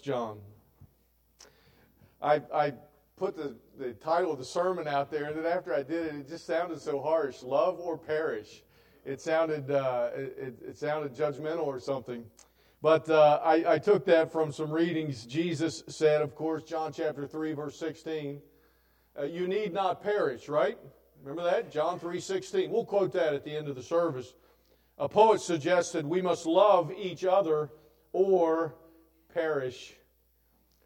John. I, I put the, the title of the sermon out there, and then after I did it, it just sounded so harsh love or perish. It sounded, uh, it, it sounded judgmental or something. But uh, I, I took that from some readings. Jesus said, of course, John chapter 3, verse 16, uh, you need not perish, right? Remember that? John 3:16. We'll quote that at the end of the service. A poet suggested we must love each other or perish.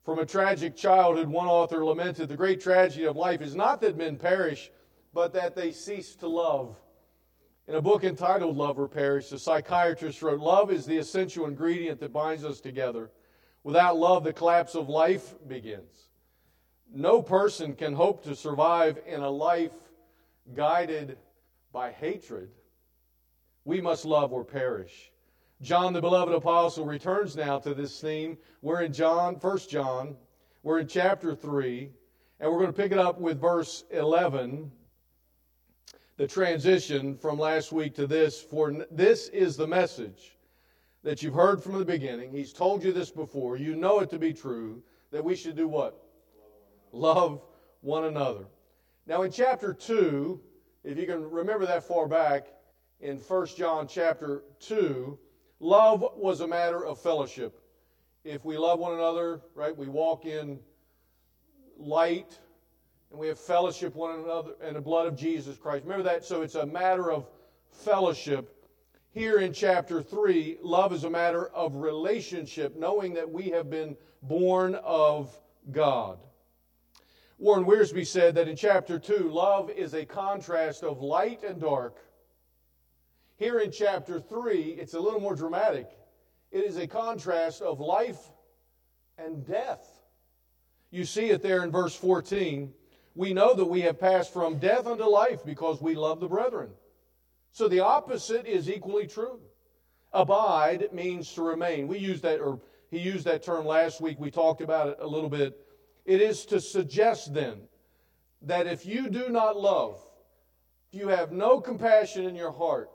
From a tragic childhood, one author lamented the great tragedy of life is not that men perish, but that they cease to love. In a book entitled Love or Perish, the psychiatrist wrote Love is the essential ingredient that binds us together. Without love, the collapse of life begins. No person can hope to survive in a life guided by hatred. We must love or perish. John, the beloved apostle, returns now to this theme. We're in John, 1 John. We're in chapter 3, and we're going to pick it up with verse 11 the transition from last week to this, for this is the message that you've heard from the beginning. He's told you this before. You know it to be true that we should do what? Love one another. Now, in chapter 2, if you can remember that far back, in 1 John chapter 2, love was a matter of fellowship. If we love one another, right, we walk in light and we have fellowship one another in the blood of Jesus Christ. Remember that? So it's a matter of fellowship. Here in chapter 3, love is a matter of relationship, knowing that we have been born of God. Warren Wiersbe said that in chapter 2, love is a contrast of light and dark. Here in chapter 3, it's a little more dramatic. It is a contrast of life and death. You see it there in verse 14 we know that we have passed from death unto life because we love the brethren. So the opposite is equally true. Abide means to remain. We used that, or he used that term last week. We talked about it a little bit. It is to suggest then that if you do not love, if you have no compassion in your heart,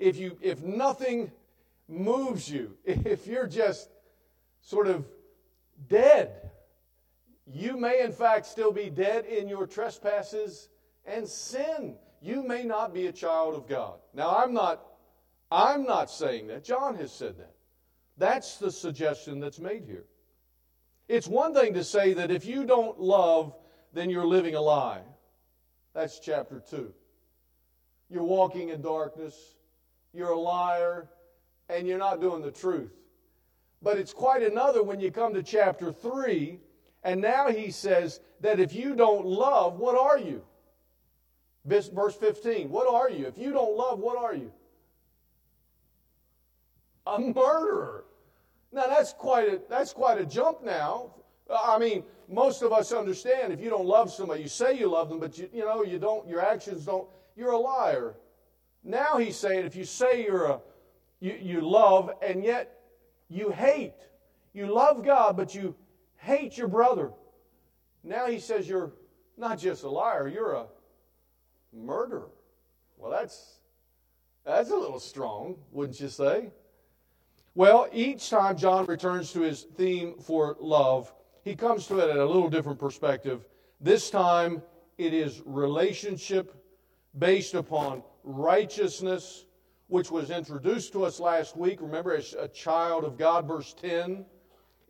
if you if nothing moves you, if you're just sort of dead, you may, in fact, still be dead in your trespasses and sin. You may not be a child of God. Now, I'm not, I'm not saying that. John has said that. That's the suggestion that's made here. It's one thing to say that if you don't love, then you're living a lie. That's chapter 2. You're walking in darkness, you're a liar, and you're not doing the truth. But it's quite another when you come to chapter 3 and now he says that if you don't love, what are you? Verse 15, what are you? If you don't love, what are you? A murderer. Now that's quite a that's quite a jump now. I mean, most of us understand if you don't love somebody, you say you love them, but you, you know, you don't, your actions don't, you're a liar. Now he's saying if you say you're a you, you love and yet you hate. You love God, but you hate your brother. Now he says you're not just a liar, you're a murderer. Well, that's that's a little strong, wouldn't you say? Well, each time John returns to his theme for love, he comes to it at a little different perspective. This time it is relationship based upon righteousness, which was introduced to us last week. Remember, as a child of God, verse 10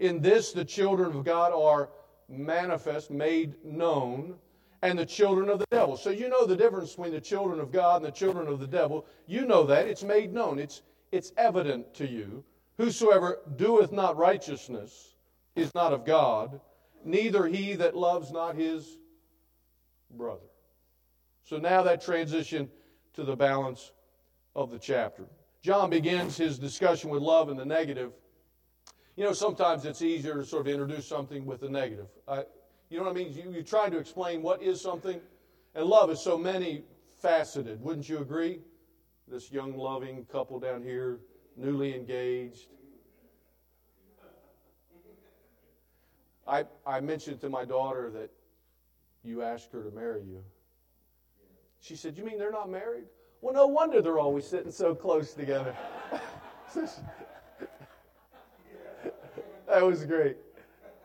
in this, the children of God are manifest, made known, and the children of the devil. So you know the difference between the children of God and the children of the devil. You know that. It's made known, it's, it's evident to you. Whosoever doeth not righteousness is not of God, neither he that loves not his brother. So now that transition to the balance of the chapter. John begins his discussion with love in the negative you know, sometimes it's easier to sort of introduce something with the negative. I, you know what I mean? You, you're trying to explain what is something, and love is so many faceted. Wouldn't you agree? This young, loving couple down here, newly engaged. I, I mentioned to my daughter that you asked her to marry you. She said, You mean they're not married? Well, no wonder they're always sitting so close together. that was great.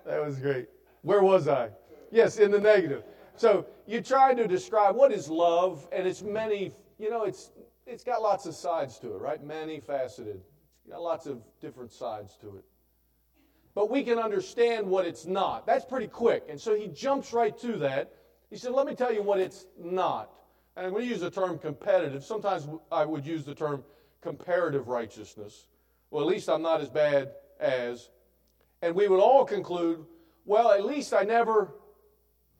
That was great. Where was I? Yes, in the negative. So you try to describe what is love, and it's many, you know, it's it's got lots of sides to it, right? Many faceted. It's got lots of different sides to it. But we can understand what it's not. That's pretty quick. And so he jumps right to that. He said, Let me tell you what it's not. And to use the term competitive. Sometimes I would use the term comparative righteousness. Well, at least I'm not as bad as. And we would all conclude, well, at least I never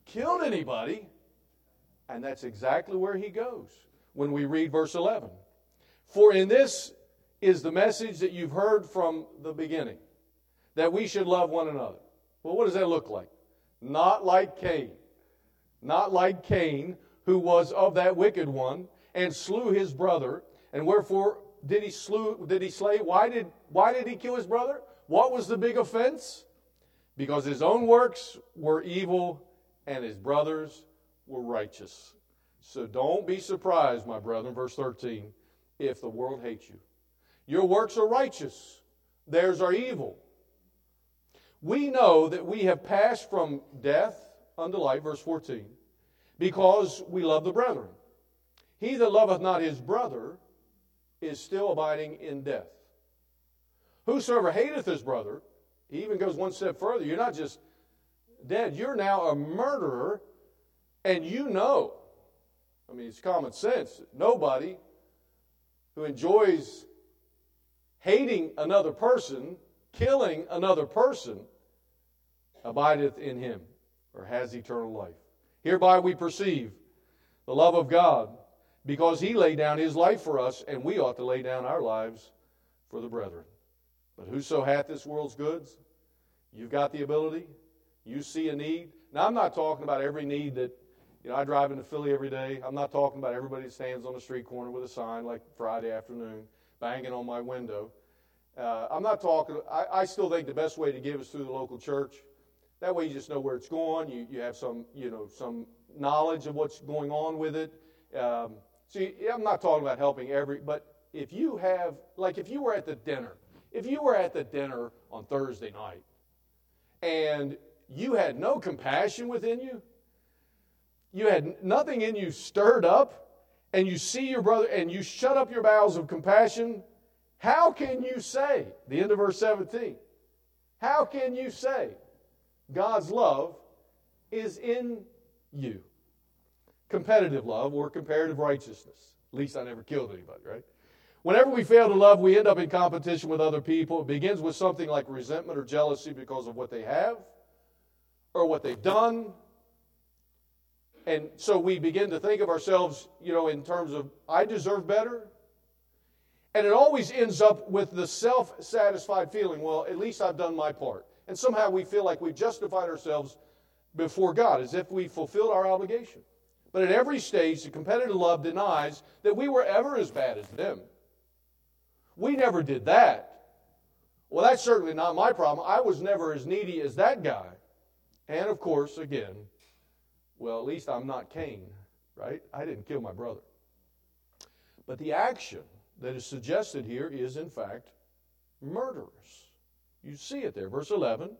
killed anybody. And that's exactly where he goes when we read verse 11. For in this is the message that you've heard from the beginning that we should love one another. Well, what does that look like? Not like Cain. Not like Cain, who was of that wicked one and slew his brother. And wherefore did he slew did he slay? Why did why did he kill his brother? What was the big offense? Because his own works were evil and his brothers were righteous. So don't be surprised, my brethren, verse 13, if the world hates you. Your works are righteous, theirs are evil. We know that we have passed from death unto life, verse 14, because we love the brethren. He that loveth not his brother is still abiding in death. Whosoever hateth his brother, he even goes one step further. You're not just dead, you're now a murderer, and you know I mean, it's common sense. Nobody who enjoys hating another person, killing another person, abideth in him or has eternal life. Hereby we perceive the love of God because he laid down his life for us, and we ought to lay down our lives for the brethren. But whoso hath this world's goods, you've got the ability, you see a need. Now, I'm not talking about every need that you know, I drive into Philly every day. I'm not talking about everybody that stands on the street corner with a sign like Friday afternoon banging on my window. Uh, I'm not talking, I, I, still think the best way to give is through the local church. That way you just know where it's going. You, you have some, you know, some knowledge of what's going on with it. Um, see, I'm not talking about helping every, but if you have, like if you were at the dinner, if you were at the dinner on Thursday night and you had no compassion within you, you had nothing in you stirred up, and you see your brother and you shut up your bowels of compassion, how can you say, the end of verse 17, how can you say God's love is in you? Competitive love or comparative righteousness. At least I never killed anybody, right? Whenever we fail to love, we end up in competition with other people. It begins with something like resentment or jealousy because of what they have or what they've done and so we begin to think of ourselves, you know, in terms of, I deserve better. And it always ends up with the self satisfied feeling, well, at least I've done my part. And somehow we feel like we've justified ourselves before God as if we fulfilled our obligation. But at every stage, the competitive love denies that we were ever as bad as them. We never did that. Well, that's certainly not my problem. I was never as needy as that guy. And of course, again, well, at least I'm not Cain, right? I didn't kill my brother. But the action that is suggested here is, in fact, murderous. You see it there. Verse 11,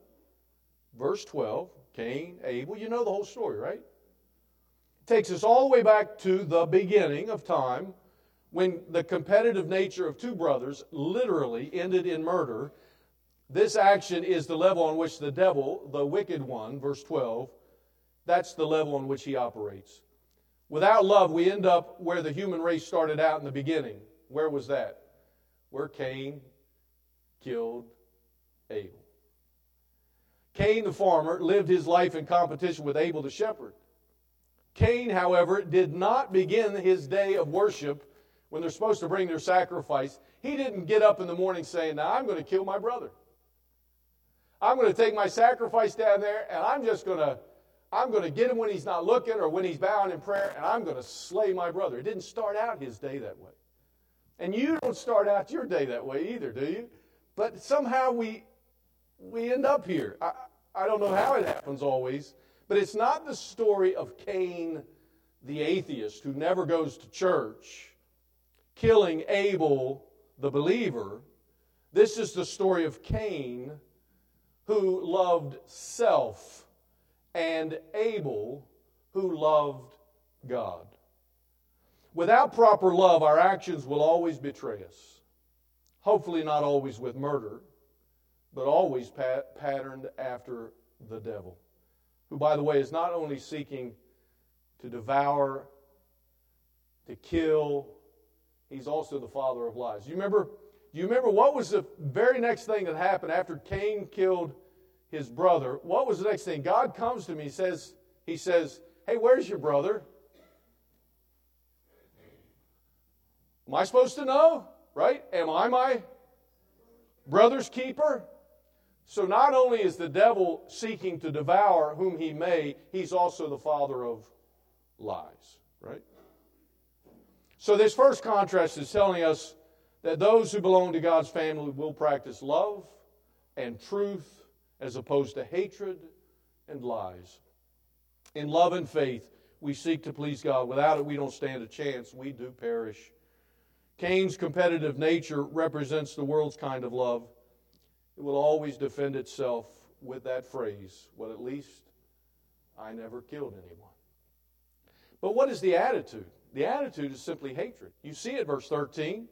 verse 12, Cain, Abel. You know the whole story, right? It takes us all the way back to the beginning of time when the competitive nature of two brothers literally ended in murder. This action is the level on which the devil, the wicked one, verse 12, that's the level on which he operates. Without love, we end up where the human race started out in the beginning. Where was that? Where Cain killed Abel. Cain, the farmer, lived his life in competition with Abel, the shepherd. Cain, however, did not begin his day of worship when they're supposed to bring their sacrifice. He didn't get up in the morning saying, Now I'm going to kill my brother. I'm going to take my sacrifice down there and I'm just going to I'm going to get him when he's not looking or when he's bowing in prayer, and I'm going to slay my brother. It didn't start out his day that way. And you don't start out your day that way either, do you? But somehow we, we end up here. I, I don't know how it happens always, but it's not the story of Cain the atheist who never goes to church killing Abel the believer. This is the story of Cain who loved self, and Abel, who loved God. Without proper love, our actions will always betray us. Hopefully, not always with murder, but always pat- patterned after the devil, who, by the way, is not only seeking to devour, to kill, he's also the father of lies. You remember? You remember what was the very next thing that happened after Cain killed his brother? What was the next thing? God comes to me, he says, he says, Hey, where's your brother? Am I supposed to know? Right? Am I my brother's keeper? So not only is the devil seeking to devour whom he may, he's also the father of lies, right? So this first contrast is telling us that those who belong to God's family will practice love and truth as opposed to hatred and lies. In love and faith, we seek to please God. Without it, we don't stand a chance. We do perish. Cain's competitive nature represents the world's kind of love. It will always defend itself with that phrase, well, at least I never killed anyone. But what is the attitude? The attitude is simply hatred. You see it, verse 13,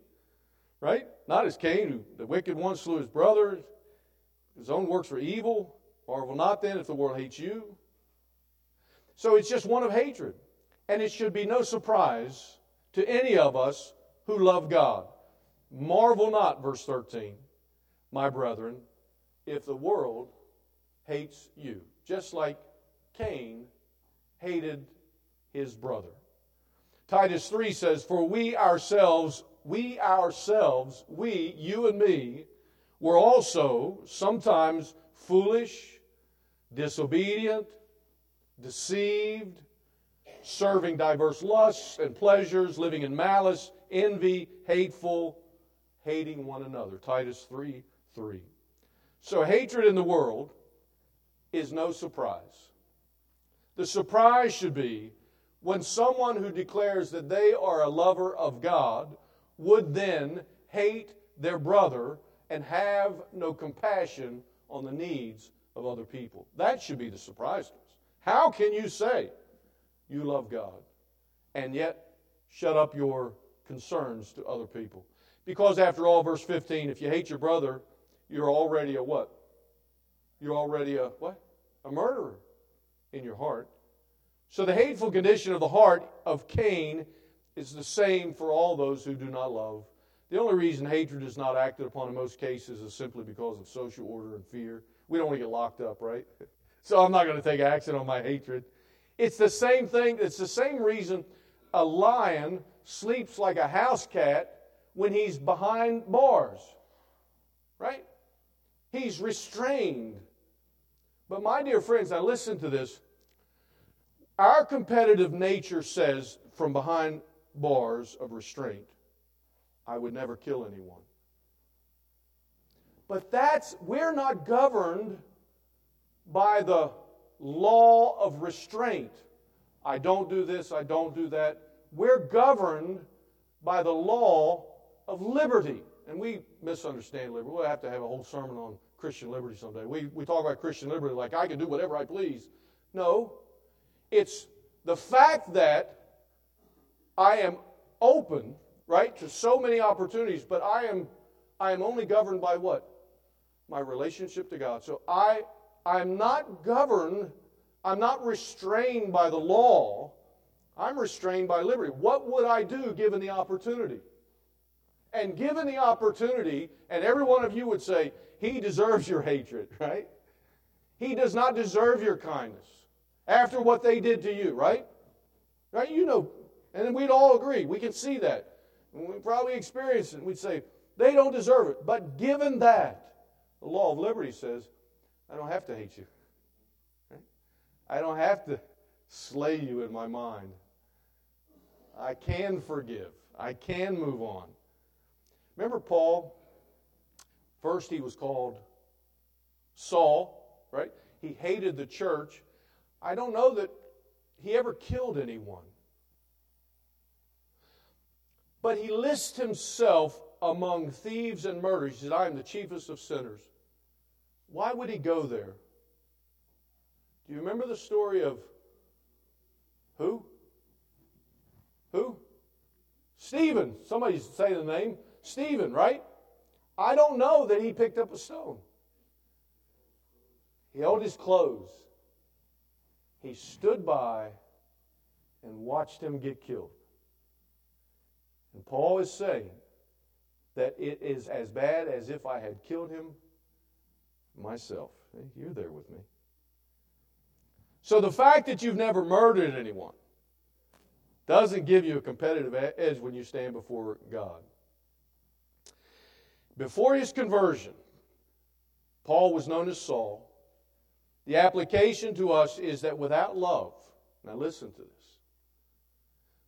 right? Not as Cain, who the wicked one slew his brother, his own works were evil. Marvel not then if the world hates you. So it's just one of hatred. And it should be no surprise to any of us who love God. Marvel not, verse 13, my brethren, if the world hates you, just like Cain hated his brother. Titus 3 says, For we ourselves, we ourselves, we, you and me, were also sometimes foolish, disobedient, deceived, serving diverse lusts and pleasures, living in malice, envy, hateful, hating one another. Titus 3 3. So, hatred in the world is no surprise. The surprise should be when someone who declares that they are a lover of God would then hate their brother and have no compassion on the needs of other people. That should be the surprise to us. How can you say you love God and yet shut up your concerns to other people. Because after all, verse 15, if you hate your brother, you're already a what? You're already a what? A murderer in your heart. So the hateful condition of the heart of Cain is the same for all those who do not love. The only reason hatred is not acted upon in most cases is simply because of social order and fear. We don't want to get locked up, right? So I'm not going to take action on my hatred. It's the same thing, it's the same reason a lion sleeps like a house cat when he's behind bars, right? He's restrained. But, my dear friends, now listen to this. Our competitive nature says from behind bars of restraint, I would never kill anyone. But that's, we're not governed by the law of restraint. I don't do this, I don't do that we're governed by the law of liberty. And we misunderstand liberty. We'll have to have a whole sermon on Christian liberty someday. We, we talk about Christian liberty like I can do whatever I please. No, it's the fact that I am open, right, to so many opportunities, but I am, I am only governed by what? My relationship to God. So I, I'm not governed, I'm not restrained by the law I'm restrained by liberty. What would I do given the opportunity? And given the opportunity, and every one of you would say, He deserves your hatred, right? He does not deserve your kindness after what they did to you, right? Right? You know, and we'd all agree. We can see that. We probably experience it. We'd say, they don't deserve it. But given that, the law of liberty says, I don't have to hate you. I don't have to slay you in my mind. I can forgive. I can move on. Remember Paul? First, he was called Saul, right? He hated the church. I don't know that he ever killed anyone. But he lists himself among thieves and murderers. He said, I am the chiefest of sinners. Why would he go there? Do you remember the story of who? Who? Stephen. Somebody say the name. Stephen, right? I don't know that he picked up a stone. He held his clothes. He stood by and watched him get killed. And Paul is saying that it is as bad as if I had killed him myself. You're there with me. So the fact that you've never murdered anyone doesn't give you a competitive edge when you stand before God. Before his conversion, Paul was known as Saul. The application to us is that without love, now listen to this,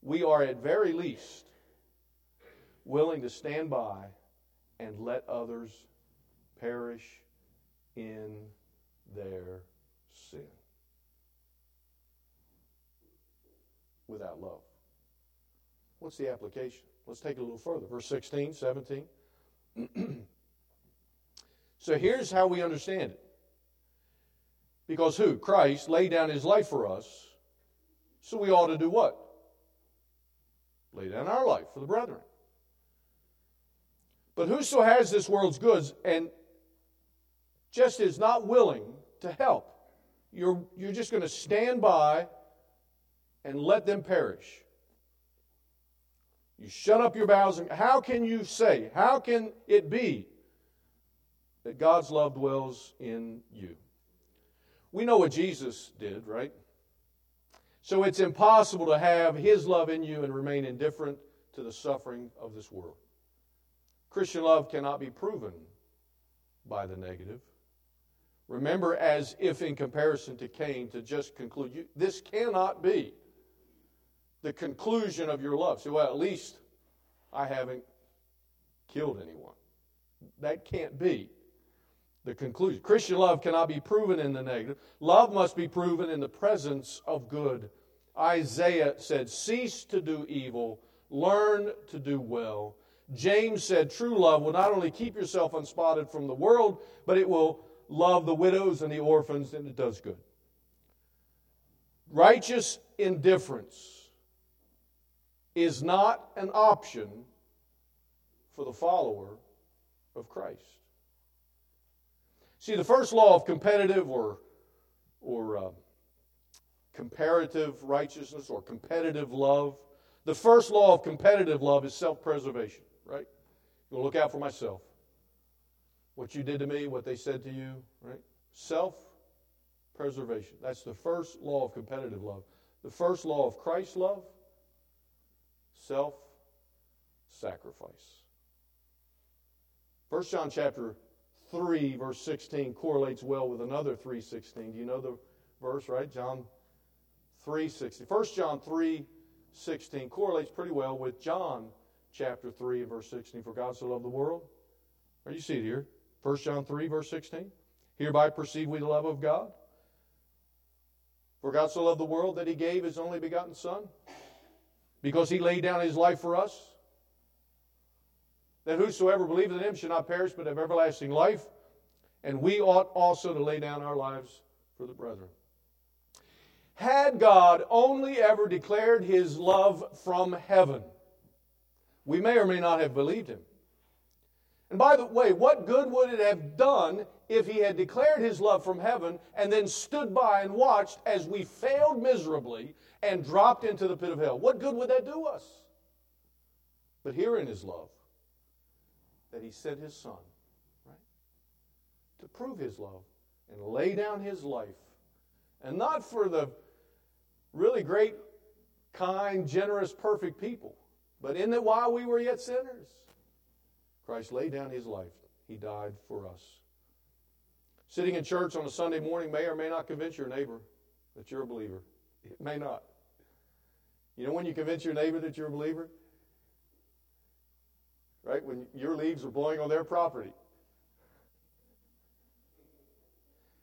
we are at very least willing to stand by and let others perish in their sin. Without love. What's the application? Let's take it a little further. Verse 16, 17. so here's how we understand it. Because who? Christ laid down his life for us. So we ought to do what? Lay down our life for the brethren. But whoso has this world's goods and just is not willing to help, you're, you're just going to stand by and let them perish. You shut up your bowels. And how can you say, how can it be that God's love dwells in you? We know what Jesus did, right? So it's impossible to have his love in you and remain indifferent to the suffering of this world. Christian love cannot be proven by the negative. Remember, as if in comparison to Cain, to just conclude, you, this cannot be the conclusion of your love. So, well, at least I haven't killed anyone. That can't be the conclusion. Christian love cannot be proven in the negative. Love must be proven in the presence of good. Isaiah said, Cease to do evil, learn to do well. James said, True love will not only keep yourself unspotted from the world, but it will love the widows and the orphans, and it does good. Righteous indifference is not an option for the follower of Christ. See, the first law of competitive or, or uh, comparative righteousness or competitive love, the first law of competitive love is self preservation, right? To look out for myself. What you did to me, what they said to you, right? Self preservation. That's the first law of competitive love. The first law of Christ's love self sacrifice. 1 John chapter 3 verse 16 correlates well with another 3:16. Do you know the verse, right? John 3:16. 1 John 3:16 correlates pretty well with John chapter 3 verse 16. For God so loved the world. Are you it here? 1 John 3 verse 16. Hereby perceive we the love of God. For God so loved the world that he gave his only begotten Son, because he laid down his life for us, that whosoever believeth in him should not perish but have everlasting life. And we ought also to lay down our lives for the brethren. Had God only ever declared his love from heaven, we may or may not have believed him. And by the way, what good would it have done if he had declared his love from heaven and then stood by and watched as we failed miserably and dropped into the pit of hell? What good would that do us? But here in his love, that he sent his son, right, to prove his love and lay down his life. And not for the really great, kind, generous, perfect people, but in that while we were yet sinners, Christ laid down his life. He died for us. Sitting in mm-hmm. church on a Sunday morning may or may not convince your neighbor that you're a believer. It may not. You know when you convince your neighbor that you're a believer? Right? When your leaves are blowing on their property.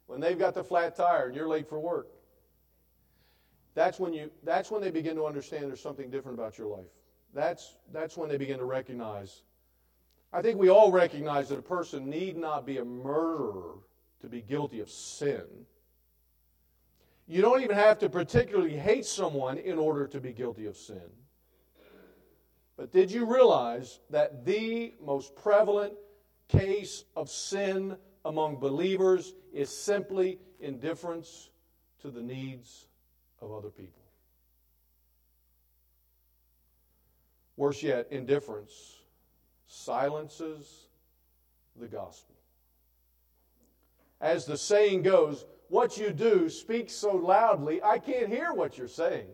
When they've got the flat tire and you're late for work. That's when you that's when they begin to understand there's something different about your life. That's that's when they begin to recognize I think we all recognize that a person need not be a murderer to be guilty of sin. You don't even have to particularly hate someone in order to be guilty of sin. But did you realize that the most prevalent case of sin among believers is simply indifference to the needs of other people? Worse yet, indifference silences the gospel. As the saying goes, what you do speaks so loudly, I can't hear what you're saying.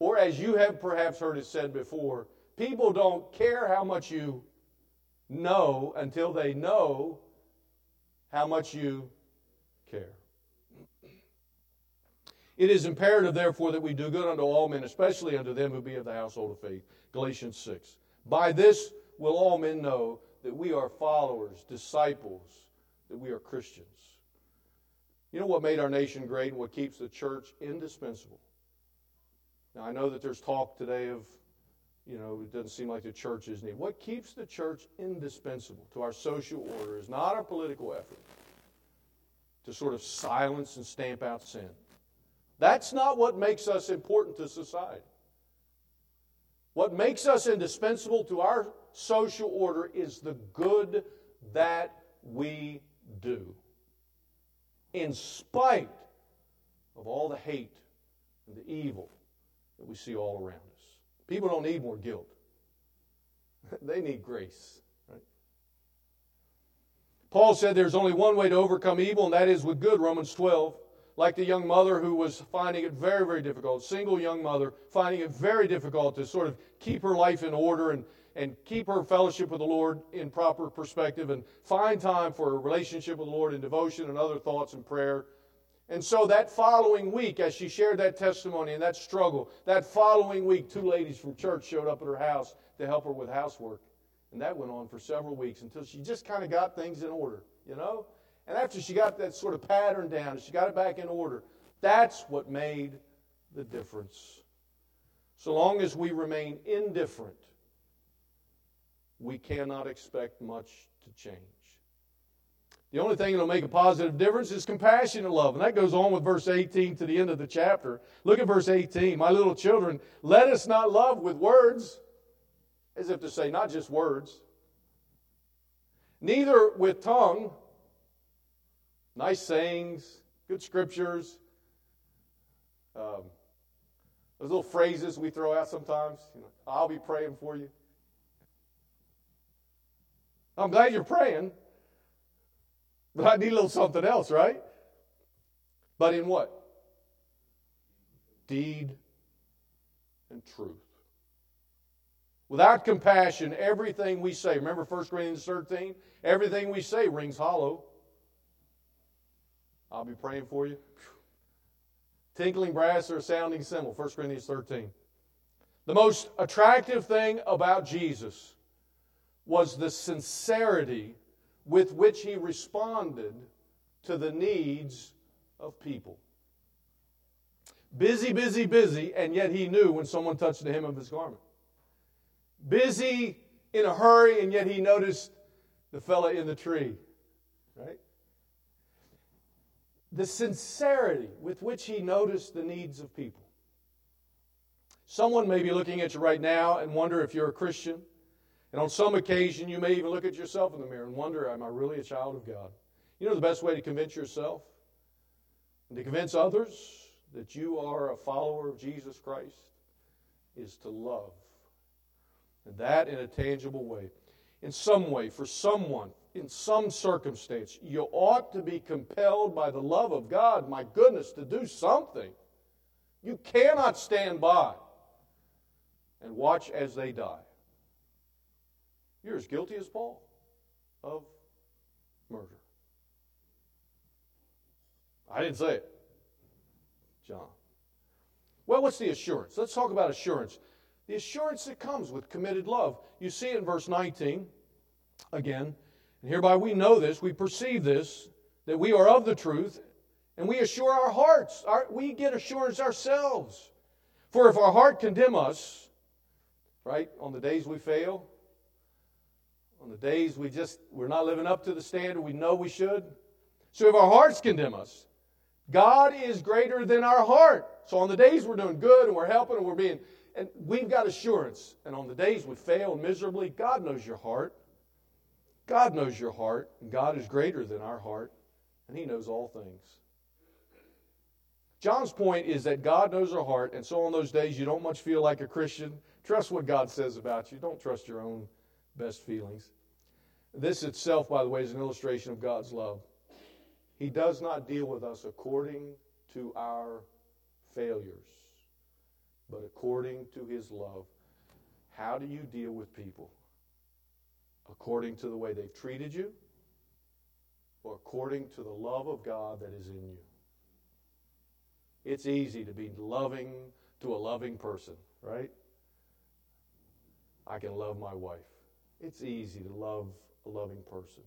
Or, as you have perhaps heard it said before, people don't care how much you know until they know how much you care. It is imperative, therefore, that we do good unto all men, especially unto them who be of the household of faith. Galatians 6. By this will all men know that we are followers, disciples, that we are Christians. You know what made our nation great and what keeps the church indispensable? Now, I know that there's talk today of, you know, it doesn't seem like the church is needed. What keeps the church indispensable to our social order is not our political effort to sort of silence and stamp out sin. That's not what makes us important to society. What makes us indispensable to our social order is the good that we do in spite of all the hate and the evil that we see all around us. People don't need more guilt, they need grace. Paul said there's only one way to overcome evil, and that is with good, Romans 12. Like the young mother who was finding it very, very difficult, single young mother, finding it very difficult to sort of keep her life in order and and keep her fellowship with the Lord in proper perspective and find time for a relationship with the Lord in devotion and other thoughts and prayer. And so that following week, as she shared that testimony and that struggle, that following week, two ladies from church showed up at her house to help her with housework. And that went on for several weeks until she just kind of got things in order, you know? And after she got that sort of pattern down, she got it back in order, that's what made the difference. So long as we remain indifferent we cannot expect much to change. The only thing that'll make a positive difference is compassion and love. And that goes on with verse 18 to the end of the chapter. Look at verse 18. My little children, let us not love with words, as if to say, not just words, neither with tongue, nice sayings, good scriptures, um, those little phrases we throw out sometimes. You know, I'll be praying for you. I'm glad you're praying, but I need a little something else, right? But in what? Deed and truth. Without compassion, everything we say, remember 1 Corinthians 13? Everything we say rings hollow. I'll be praying for you. Tinkling brass or sounding cymbal, 1 Corinthians 13. The most attractive thing about Jesus was the sincerity with which he responded to the needs of people. Busy, busy, busy, and yet he knew when someone touched the hem of his garment. Busy in a hurry, and yet he noticed the fella in the tree. Right? The sincerity with which he noticed the needs of people. Someone may be looking at you right now and wonder if you're a Christian. And on some occasion, you may even look at yourself in the mirror and wonder, am I really a child of God? You know the best way to convince yourself and to convince others that you are a follower of Jesus Christ is to love. And that in a tangible way. In some way, for someone, in some circumstance, you ought to be compelled by the love of God, my goodness, to do something. You cannot stand by and watch as they die. You're as guilty as Paul of murder. I didn't say it. John. Well, what's the assurance? Let's talk about assurance. The assurance that comes with committed love. You see it in verse 19 again. And hereby we know this, we perceive this, that we are of the truth, and we assure our hearts. Our, we get assurance ourselves. For if our heart condemn us, right, on the days we fail, on the days we just we're not living up to the standard we know we should, So if our hearts condemn us, God is greater than our heart. So on the days we're doing good and we're helping and we're being, and we've got assurance. And on the days we fail miserably, God knows your heart. God knows your heart, and God is greater than our heart, and He knows all things. John's point is that God knows our heart, and so on those days you don't much feel like a Christian. Trust what God says about you. Don't trust your own best feelings. This itself, by the way, is an illustration of God's love. He does not deal with us according to our failures, but according to His love. How do you deal with people? According to the way they've treated you, or according to the love of God that is in you? It's easy to be loving to a loving person, right? I can love my wife. It's easy to love a loving person.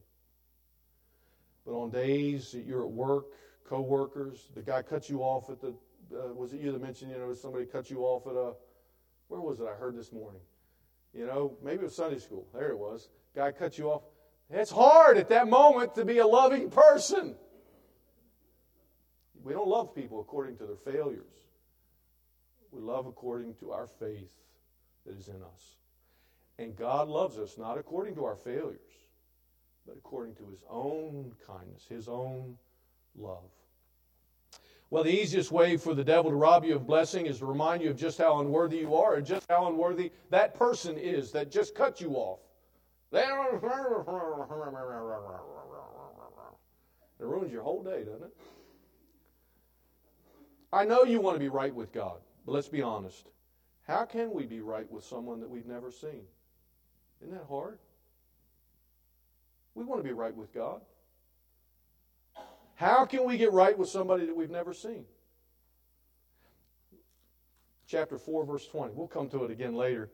But on days that you're at work, co-workers, the guy cuts you off at the, uh, was it you that mentioned, you know, somebody cut you off at a, where was it I heard this morning? You know, maybe it was Sunday school. There it was. Guy cut you off. It's hard at that moment to be a loving person. We don't love people according to their failures. We love according to our faith that is in us. And God loves us not according to our failures, but according to his own kindness, his own love. Well, the easiest way for the devil to rob you of blessing is to remind you of just how unworthy you are and just how unworthy that person is that just cut you off. It ruins your whole day, doesn't it? I know you want to be right with God, but let's be honest. How can we be right with someone that we've never seen? Isn't that hard? We want to be right with God. How can we get right with somebody that we've never seen? Chapter 4, verse 20. We'll come to it again later.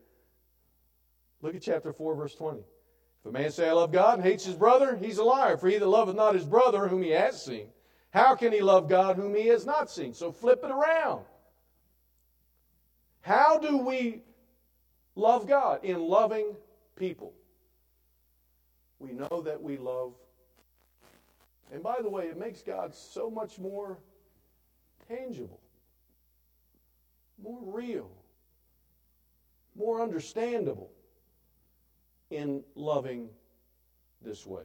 Look at chapter 4, verse 20. If a man say, I love God and hates his brother, he's a liar. For he that loveth not his brother whom he has seen, how can he love God whom he has not seen? So flip it around. How do we love God? In loving people. We know that we love. And by the way, it makes God so much more tangible, more real, more understandable in loving this way.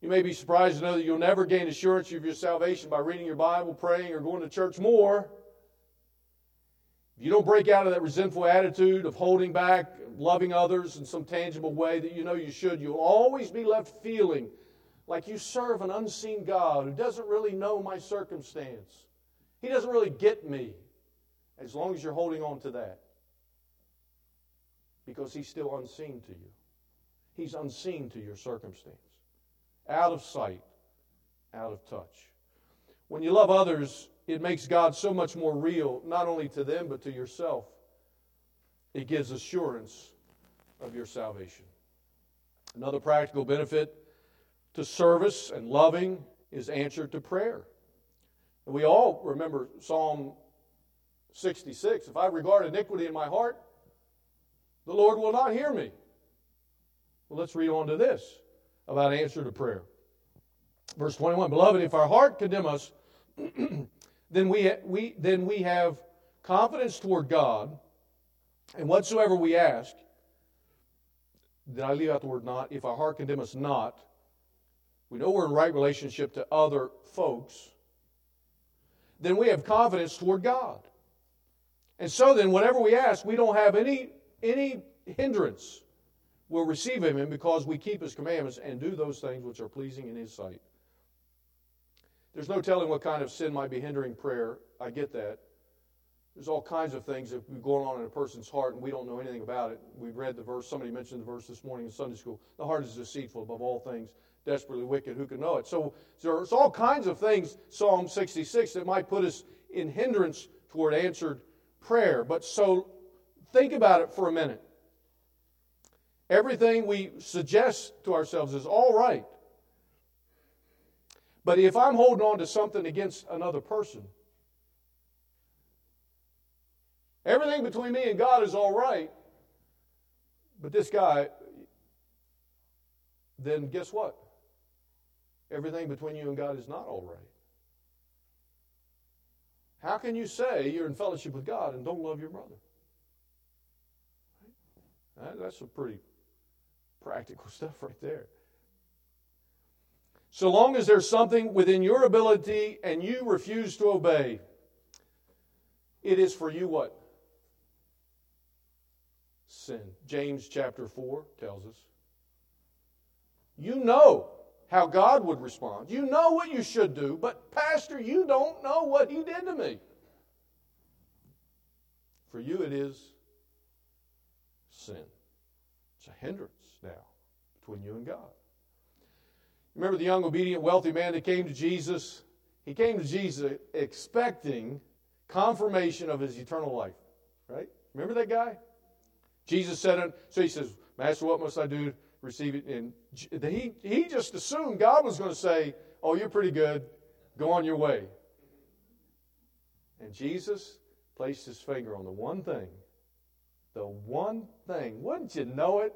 You may be surprised to know that you'll never gain assurance of your salvation by reading your Bible, praying, or going to church more. You don't break out of that resentful attitude of holding back, loving others in some tangible way that you know you should, you'll always be left feeling like you serve an unseen God who doesn't really know my circumstance. He doesn't really get me as long as you're holding on to that. Because he's still unseen to you. He's unseen to your circumstance. Out of sight, out of touch. When you love others, it makes God so much more real, not only to them, but to yourself. It gives assurance of your salvation. Another practical benefit to service and loving is answer to prayer. And we all remember Psalm 66 If I regard iniquity in my heart, the Lord will not hear me. Well, let's read on to this about answer to prayer. Verse 21 Beloved, if our heart condemn us, then we, we, then we have confidence toward God, and whatsoever we ask, did I leave out the word not? If our heart condemn us not, we know we're in right relationship to other folks, then we have confidence toward God. And so then, whatever we ask, we don't have any, any hindrance. We'll receive Him because we keep His commandments and do those things which are pleasing in His sight. There's no telling what kind of sin might be hindering prayer. I get that. There's all kinds of things that are going on in a person's heart, and we don't know anything about it. We read the verse, somebody mentioned the verse this morning in Sunday school. The heart is deceitful above all things, desperately wicked. Who can know it? So there's all kinds of things, Psalm 66, that might put us in hindrance toward answered prayer. But so think about it for a minute. Everything we suggest to ourselves is all right. But if I'm holding on to something against another person, everything between me and God is all right. But this guy, then guess what? everything between you and God is not all right. How can you say you're in fellowship with God and don't love your brother? That's some pretty practical stuff right there. So long as there's something within your ability and you refuse to obey, it is for you what? Sin. James chapter 4 tells us. You know how God would respond. You know what you should do, but, Pastor, you don't know what He did to me. For you, it is sin. It's a hindrance now between you and God. Remember the young, obedient, wealthy man that came to Jesus? He came to Jesus expecting confirmation of his eternal life, right? Remember that guy? Jesus said, so he says, Master, what must I do to receive it? And he, he just assumed God was going to say, Oh, you're pretty good. Go on your way. And Jesus placed his finger on the one thing. The one thing. Wouldn't you know it?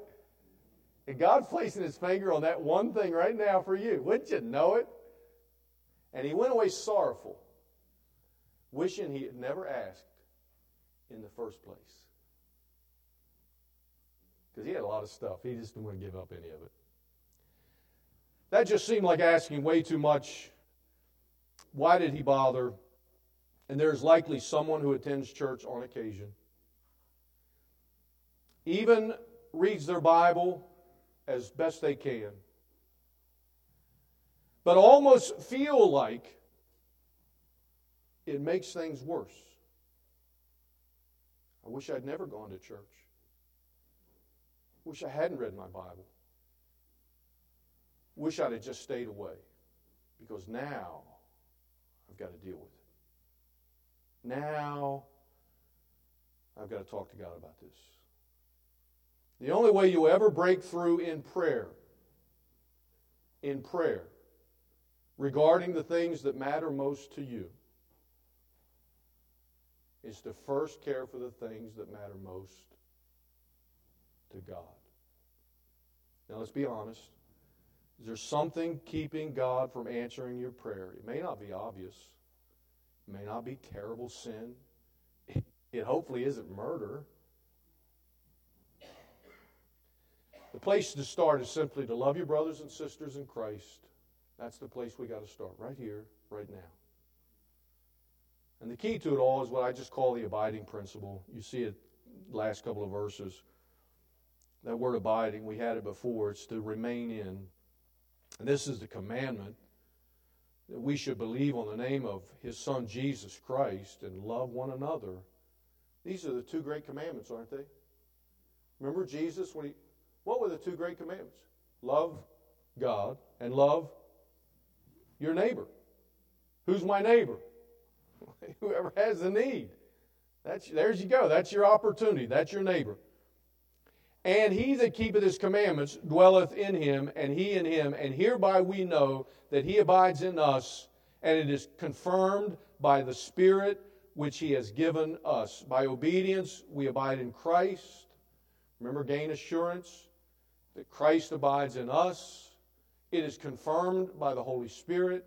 And God's placing his finger on that one thing right now for you. Wouldn't you know it? And he went away sorrowful, wishing he had never asked in the first place. Because he had a lot of stuff. He just didn't want to give up any of it. That just seemed like asking way too much. Why did he bother? And there's likely someone who attends church on occasion, even reads their Bible as best they can, but almost feel like it makes things worse. I wish I'd never gone to church. Wish I hadn't read my Bible. Wish I'd have just stayed away because now I've got to deal with it. Now I've got to talk to God about this. The only way you ever break through in prayer, in prayer, regarding the things that matter most to you, is to first care for the things that matter most to God. Now, let's be honest. Is there something keeping God from answering your prayer? It may not be obvious. It may not be terrible sin. It hopefully isn't murder. The place to start is simply to love your brothers and sisters in Christ. That's the place we got to start, right here, right now. And the key to it all is what I just call the abiding principle. You see it last couple of verses. That word abiding, we had it before. It's to remain in. And this is the commandment that we should believe on the name of his son Jesus Christ and love one another. These are the two great commandments, aren't they? Remember Jesus when he what were the two great commandments? Love God and love your neighbor. Who's my neighbor? Whoever has the need. That's, there's you go. That's your opportunity. That's your neighbor. And he that keepeth his commandments dwelleth in him, and he in him. And hereby we know that he abides in us, and it is confirmed by the Spirit which he has given us. By obedience we abide in Christ. Remember, gain assurance that Christ abides in us. It is confirmed by the Holy Spirit.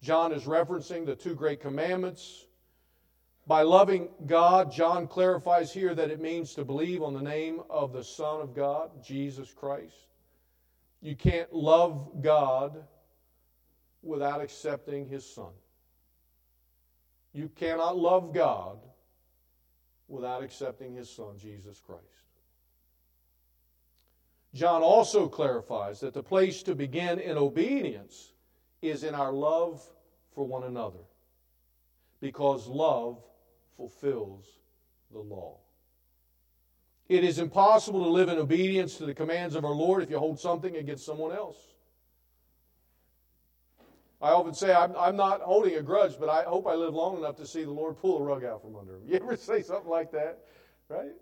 John is referencing the two great commandments. By loving God, John clarifies here that it means to believe on the name of the Son of God, Jesus Christ. You can't love God without accepting His Son. You cannot love God without accepting His Son, Jesus Christ. John also clarifies that the place to begin in obedience is in our love for one another, because love fulfills the law. It is impossible to live in obedience to the commands of our Lord if you hold something against someone else. I often say, I'm, I'm, not holding a grudge, but I hope I live long enough to see the Lord pull a rug out from under him. You ever say something like that? Right?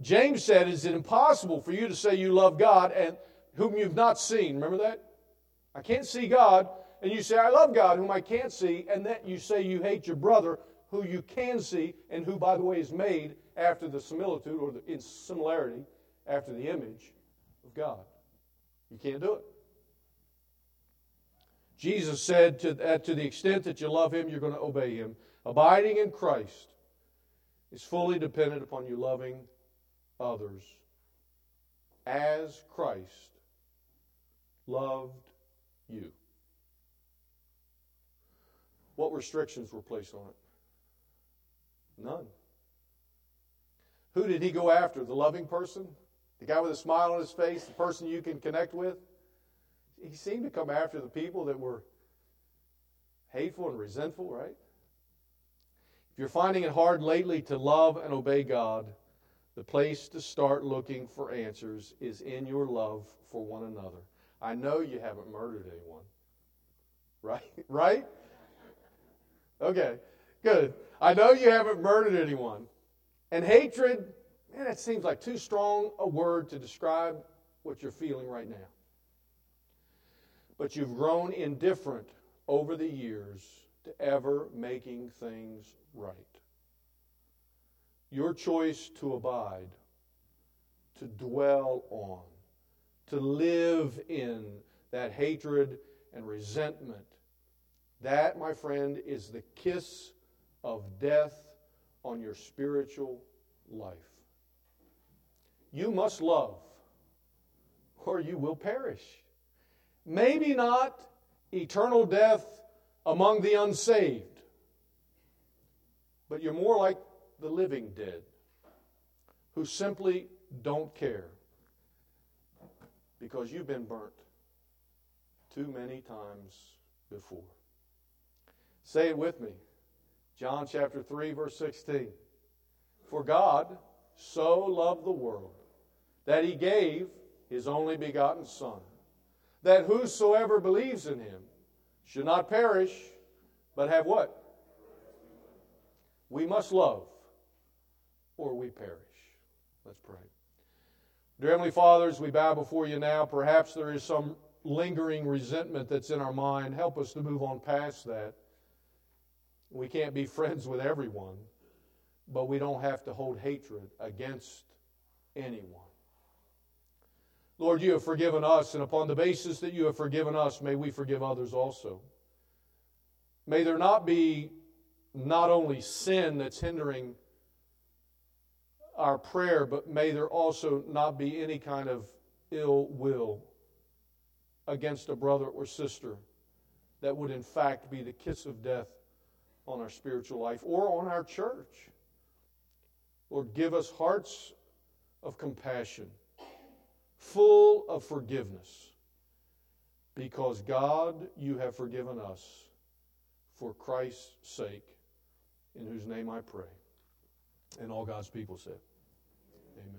James said, Is it impossible for you to say you love God and whom you've not seen? Remember that? I can't see God, and you say, I love God, whom I can't see, and then you say you hate your brother, who you can see, and who, by the way, is made after the similitude or the, in similarity after the image of God. You can't do it. Jesus said to, that to the extent that you love him, you're going to obey him. Abiding in Christ is fully dependent upon you loving others as Christ loved you. What restrictions were placed on it? None. Who did he go after? The loving person? The guy with a smile on his face? The person you can connect with? He seemed to come after the people that were hateful and resentful, right? If you're finding it hard lately to love and obey God, the place to start looking for answers is in your love for one another. I know you haven't murdered anyone. Right? Right? Okay, good. I know you haven't murdered anyone. And hatred, man, it seems like too strong a word to describe what you're feeling right now. But you've grown indifferent over the years to ever making things right. Your choice to abide, to dwell on, to live in that hatred and resentment, that, my friend, is the kiss of death on your spiritual life. You must love, or you will perish. Maybe not eternal death among the unsaved, but you're more like the living dead who simply don't care because you've been burnt too many times before. Say it with me. John chapter 3, verse 16. For God so loved the world that he gave his only begotten Son, that whosoever believes in him should not perish, but have what? We must love, or we perish. Let's pray. Dear Heavenly Fathers, we bow before you now. Perhaps there is some lingering resentment that's in our mind. Help us to move on past that. We can't be friends with everyone, but we don't have to hold hatred against anyone. Lord, you have forgiven us, and upon the basis that you have forgiven us, may we forgive others also. May there not be not only sin that's hindering our prayer, but may there also not be any kind of ill will against a brother or sister that would, in fact, be the kiss of death on our spiritual life or on our church. Lord, give us hearts of compassion, full of forgiveness, because God, you have forgiven us for Christ's sake, in whose name I pray. And all God's people said. Amen.